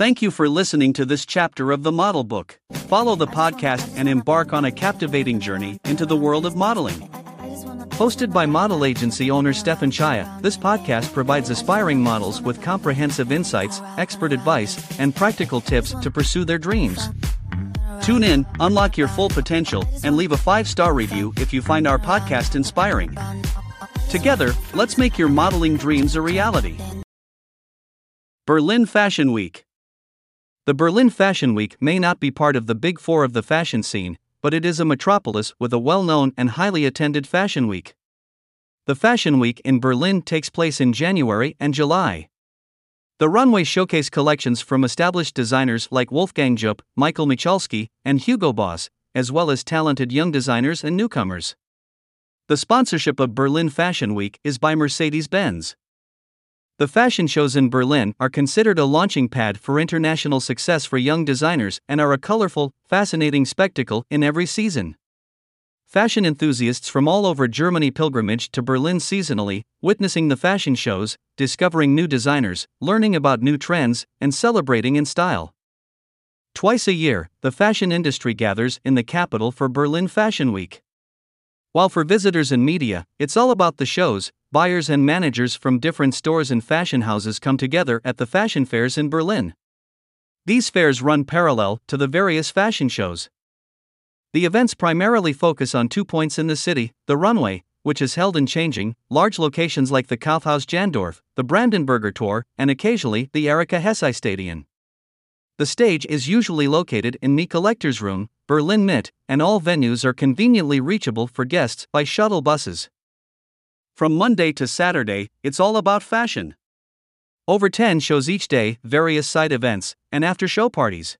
Thank you for listening to this chapter of the Model Book. Follow the podcast and embark on a captivating journey into the world of modeling. Hosted by model agency owner Stefan Chaya, this podcast provides aspiring models with comprehensive insights, expert advice, and practical tips to pursue their dreams. Tune in, unlock your full potential, and leave a five star review if you find our podcast inspiring. Together, let's make your modeling dreams a reality. Berlin Fashion Week The Berlin Fashion Week may not be part of the big four of the fashion scene, but it is a metropolis with a well known and highly attended fashion week. The Fashion Week in Berlin takes place in January and July. The runway showcase collections from established designers like Wolfgang Joop, Michael Michalsky, and Hugo Boss, as well as talented young designers and newcomers. The sponsorship of Berlin Fashion Week is by Mercedes Benz. The fashion shows in Berlin are considered a launching pad for international success for young designers and are a colorful, fascinating spectacle in every season. Fashion enthusiasts from all over Germany pilgrimage to Berlin seasonally, witnessing the fashion shows, discovering new designers, learning about new trends, and celebrating in style. Twice a year, the fashion industry gathers in the capital for Berlin Fashion Week. While for visitors and media, it's all about the shows, buyers and managers from different stores and fashion houses come together at the fashion fairs in Berlin. These fairs run parallel to the various fashion shows. The events primarily focus on two points in the city the runway, which is held in changing, large locations like the Kaufhaus Jandorf, the Brandenburger Tor, and occasionally the Erika Hess Eisstadion. The stage is usually located in the Collector's Room, Berlin Mitte, and all venues are conveniently reachable for guests by shuttle buses. From Monday to Saturday, it's all about fashion. Over 10 shows each day, various side events, and after show parties.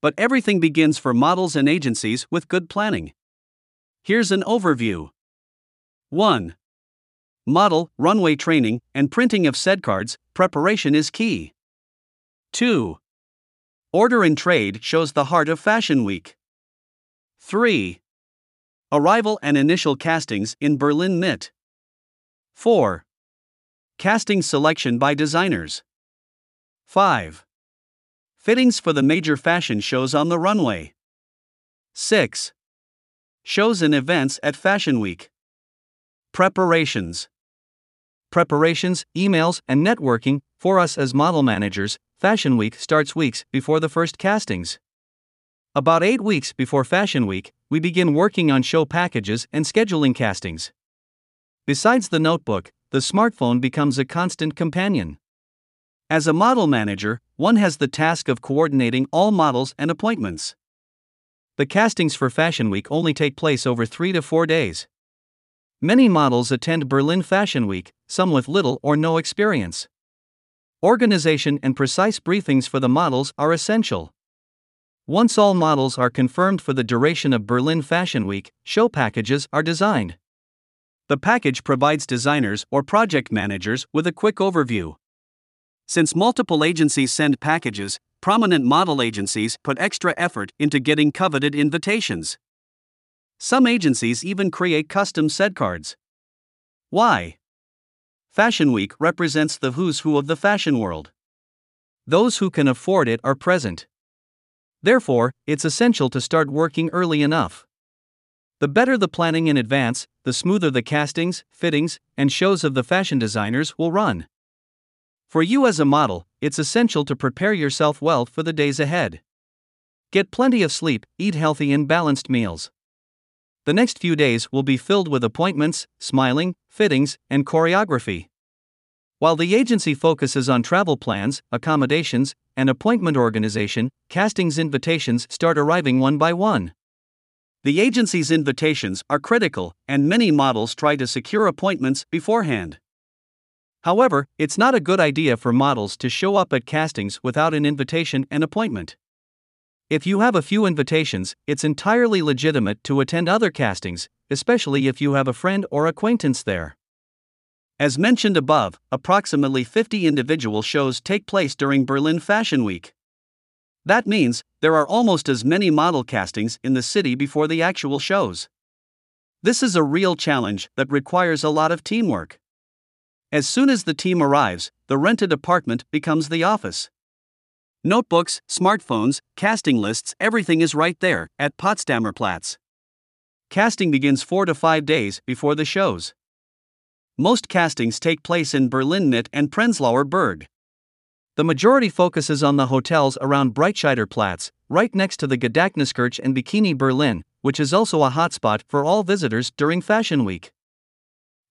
But everything begins for models and agencies with good planning. Here's an overview 1. Model, runway training, and printing of set cards, preparation is key. 2. Order and trade shows the heart of Fashion Week. 3. Arrival and initial castings in Berlin Mitte. 4. Casting selection by designers. 5. Fittings for the major fashion shows on the runway. 6. Shows and events at Fashion Week. Preparations. Preparations, emails, and networking for us as model managers. Fashion Week starts weeks before the first castings. About eight weeks before Fashion Week, we begin working on show packages and scheduling castings. Besides the notebook, the smartphone becomes a constant companion. As a model manager, one has the task of coordinating all models and appointments. The castings for Fashion Week only take place over three to four days. Many models attend Berlin Fashion Week, some with little or no experience. Organization and precise briefings for the models are essential. Once all models are confirmed for the duration of Berlin Fashion Week, show packages are designed. The package provides designers or project managers with a quick overview. Since multiple agencies send packages, prominent model agencies put extra effort into getting coveted invitations. Some agencies even create custom set cards. Why? Fashion Week represents the who's who of the fashion world. Those who can afford it are present. Therefore, it's essential to start working early enough. The better the planning in advance, the smoother the castings, fittings, and shows of the fashion designers will run. For you as a model, it's essential to prepare yourself well for the days ahead. Get plenty of sleep, eat healthy and balanced meals. The next few days will be filled with appointments, smiling, fittings, and choreography. While the agency focuses on travel plans, accommodations, and appointment organization, castings invitations start arriving one by one. The agency's invitations are critical, and many models try to secure appointments beforehand. However, it's not a good idea for models to show up at castings without an invitation and appointment. If you have a few invitations, it's entirely legitimate to attend other castings, especially if you have a friend or acquaintance there. As mentioned above, approximately 50 individual shows take place during Berlin Fashion Week. That means there are almost as many model castings in the city before the actual shows. This is a real challenge that requires a lot of teamwork. As soon as the team arrives, the rented apartment becomes the office. Notebooks, smartphones, casting lists, everything is right there at Potsdamer Platz. Casting begins four to five days before the shows. Most castings take place in Berlin Mitte and Prenzlauer Berg. The majority focuses on the hotels around Breitscheider Platz, right next to the Gedächtniskirche and Bikini Berlin, which is also a hotspot for all visitors during Fashion Week.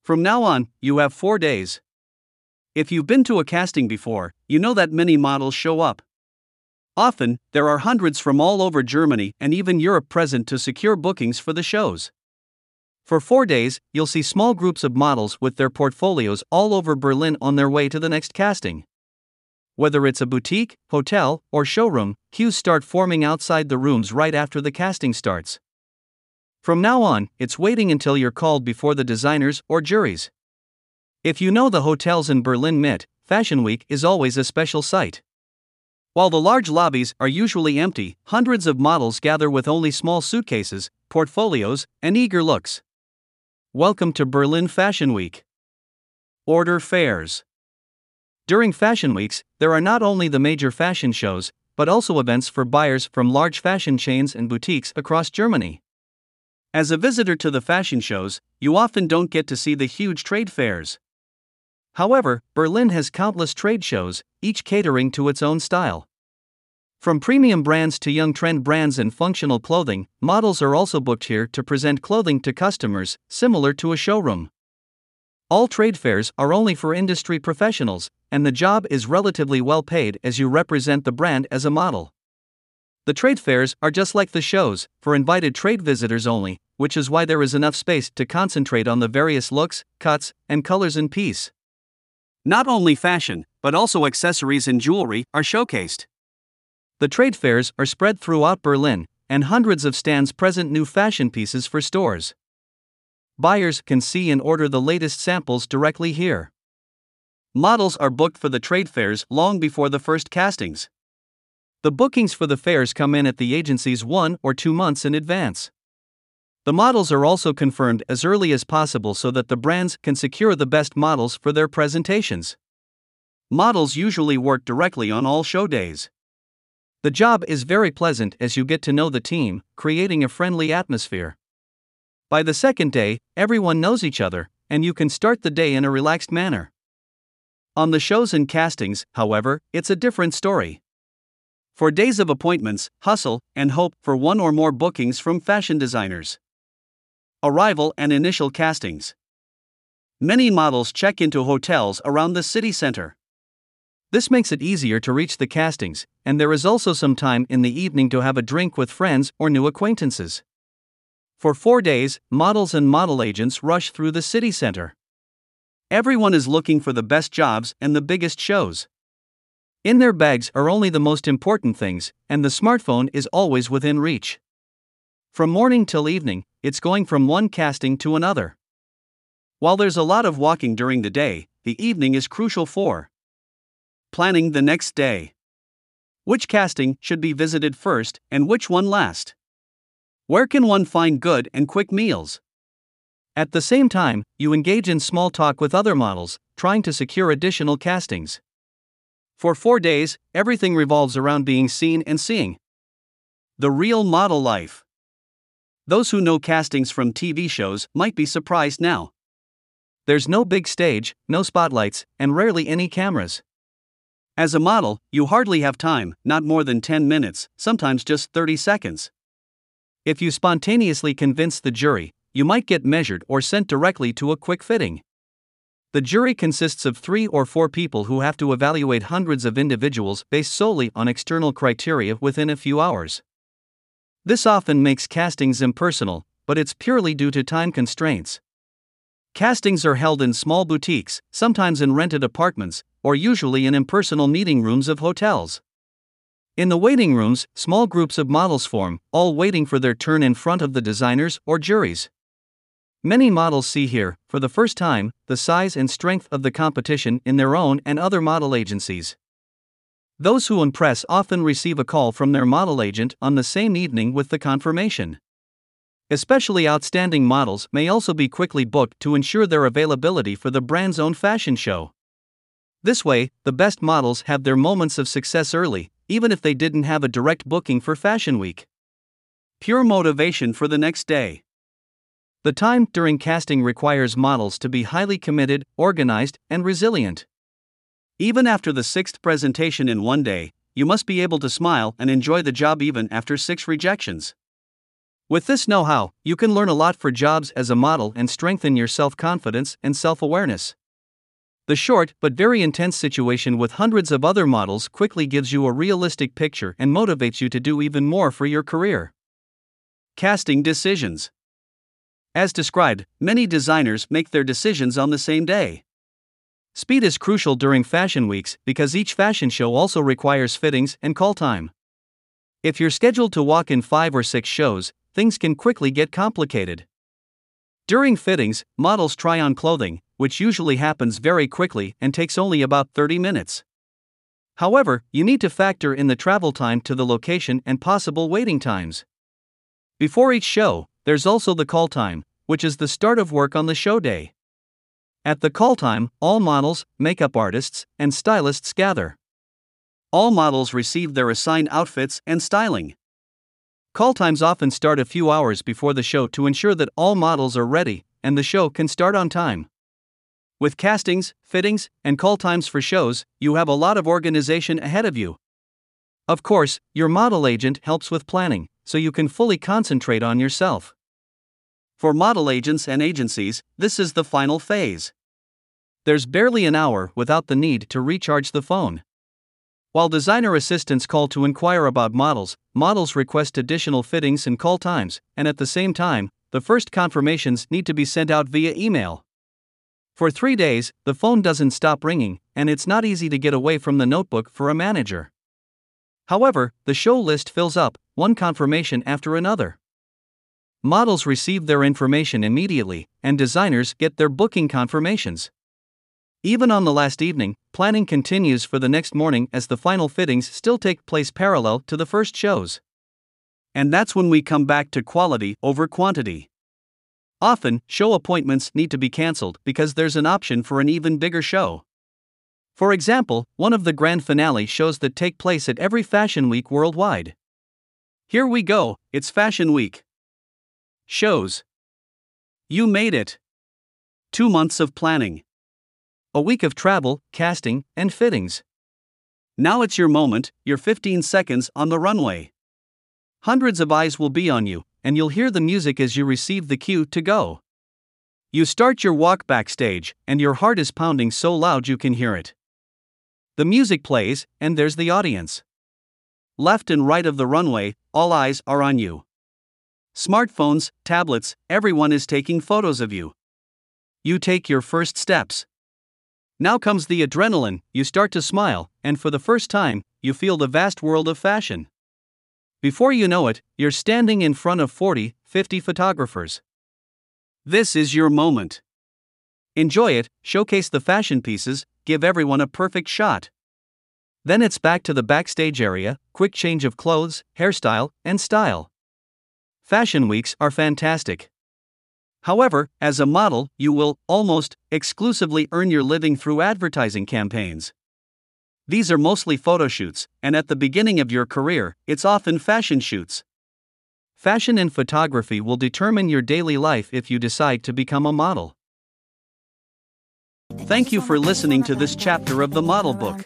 From now on, you have four days. If you've been to a casting before, you know that many models show up. Often, there are hundreds from all over Germany and even Europe present to secure bookings for the shows. For four days, you'll see small groups of models with their portfolios all over Berlin on their way to the next casting. Whether it's a boutique, hotel, or showroom, queues start forming outside the rooms right after the casting starts. From now on, it's waiting until you're called before the designers or juries. If you know the hotels in Berlin Mitte, Fashion Week is always a special sight. While the large lobbies are usually empty, hundreds of models gather with only small suitcases, portfolios, and eager looks. Welcome to Berlin Fashion Week. Order fairs. During Fashion Weeks, there are not only the major fashion shows, but also events for buyers from large fashion chains and boutiques across Germany. As a visitor to the fashion shows, you often don't get to see the huge trade fairs. However, Berlin has countless trade shows, each catering to its own style. From premium brands to young trend brands and functional clothing, models are also booked here to present clothing to customers, similar to a showroom. All trade fairs are only for industry professionals, and the job is relatively well paid as you represent the brand as a model. The trade fairs are just like the shows, for invited trade visitors only, which is why there is enough space to concentrate on the various looks, cuts, and colors in piece. Not only fashion, but also accessories and jewelry are showcased. The trade fairs are spread throughout Berlin, and hundreds of stands present new fashion pieces for stores. Buyers can see and order the latest samples directly here. Models are booked for the trade fairs long before the first castings. The bookings for the fairs come in at the agencies one or two months in advance. The models are also confirmed as early as possible so that the brands can secure the best models for their presentations. Models usually work directly on all show days. The job is very pleasant as you get to know the team, creating a friendly atmosphere. By the second day, everyone knows each other, and you can start the day in a relaxed manner. On the shows and castings, however, it's a different story. For days of appointments, hustle, and hope for one or more bookings from fashion designers. Arrival and initial castings. Many models check into hotels around the city center. This makes it easier to reach the castings, and there is also some time in the evening to have a drink with friends or new acquaintances. For four days, models and model agents rush through the city center. Everyone is looking for the best jobs and the biggest shows. In their bags are only the most important things, and the smartphone is always within reach. From morning till evening, it's going from one casting to another. While there's a lot of walking during the day, the evening is crucial for Planning the next day. Which casting should be visited first and which one last? Where can one find good and quick meals? At the same time, you engage in small talk with other models, trying to secure additional castings. For four days, everything revolves around being seen and seeing. The real model life. Those who know castings from TV shows might be surprised now. There's no big stage, no spotlights, and rarely any cameras. As a model, you hardly have time, not more than 10 minutes, sometimes just 30 seconds. If you spontaneously convince the jury, you might get measured or sent directly to a quick fitting. The jury consists of three or four people who have to evaluate hundreds of individuals based solely on external criteria within a few hours. This often makes castings impersonal, but it's purely due to time constraints. Castings are held in small boutiques, sometimes in rented apartments, or usually in impersonal meeting rooms of hotels. In the waiting rooms, small groups of models form, all waiting for their turn in front of the designers or juries. Many models see here, for the first time, the size and strength of the competition in their own and other model agencies. Those who impress often receive a call from their model agent on the same evening with the confirmation. Especially outstanding models may also be quickly booked to ensure their availability for the brand's own fashion show. This way, the best models have their moments of success early, even if they didn't have a direct booking for Fashion Week. Pure motivation for the next day. The time during casting requires models to be highly committed, organized, and resilient. Even after the sixth presentation in one day, you must be able to smile and enjoy the job even after six rejections. With this know how, you can learn a lot for jobs as a model and strengthen your self confidence and self awareness. The short but very intense situation with hundreds of other models quickly gives you a realistic picture and motivates you to do even more for your career. Casting decisions. As described, many designers make their decisions on the same day. Speed is crucial during fashion weeks because each fashion show also requires fittings and call time. If you're scheduled to walk in five or six shows, things can quickly get complicated. During fittings, models try on clothing, which usually happens very quickly and takes only about 30 minutes. However, you need to factor in the travel time to the location and possible waiting times. Before each show, there's also the call time, which is the start of work on the show day. At the call time, all models, makeup artists, and stylists gather. All models receive their assigned outfits and styling. Call times often start a few hours before the show to ensure that all models are ready and the show can start on time. With castings, fittings, and call times for shows, you have a lot of organization ahead of you. Of course, your model agent helps with planning, so you can fully concentrate on yourself. For model agents and agencies, this is the final phase. There's barely an hour without the need to recharge the phone. While designer assistants call to inquire about models, models request additional fittings and call times, and at the same time, the first confirmations need to be sent out via email. For three days, the phone doesn't stop ringing, and it's not easy to get away from the notebook for a manager. However, the show list fills up, one confirmation after another. Models receive their information immediately, and designers get their booking confirmations. Even on the last evening, planning continues for the next morning as the final fittings still take place parallel to the first shows. And that's when we come back to quality over quantity. Often, show appointments need to be cancelled because there's an option for an even bigger show. For example, one of the grand finale shows that take place at every fashion week worldwide. Here we go, it's Fashion Week. Shows. You made it. Two months of planning. A week of travel, casting, and fittings. Now it's your moment, your 15 seconds on the runway. Hundreds of eyes will be on you, and you'll hear the music as you receive the cue to go. You start your walk backstage, and your heart is pounding so loud you can hear it. The music plays, and there's the audience. Left and right of the runway, all eyes are on you. Smartphones, tablets, everyone is taking photos of you. You take your first steps. Now comes the adrenaline, you start to smile, and for the first time, you feel the vast world of fashion. Before you know it, you're standing in front of 40, 50 photographers. This is your moment. Enjoy it, showcase the fashion pieces, give everyone a perfect shot. Then it's back to the backstage area, quick change of clothes, hairstyle, and style. Fashion weeks are fantastic. However, as a model, you will, almost, exclusively earn your living through advertising campaigns. These are mostly photo shoots, and at the beginning of your career, it's often fashion shoots. Fashion and photography will determine your daily life if you decide to become a model. Thank you for listening to this chapter of the Model Book.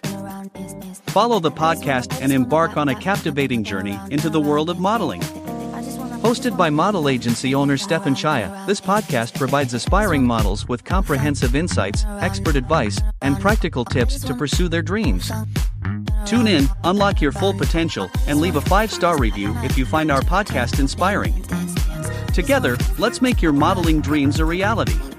Follow the podcast and embark on a captivating journey into the world of modeling. Hosted by model agency owner Stefan Chaya, this podcast provides aspiring models with comprehensive insights, expert advice, and practical tips to pursue their dreams. Tune in, unlock your full potential, and leave a five star review if you find our podcast inspiring. Together, let's make your modeling dreams a reality.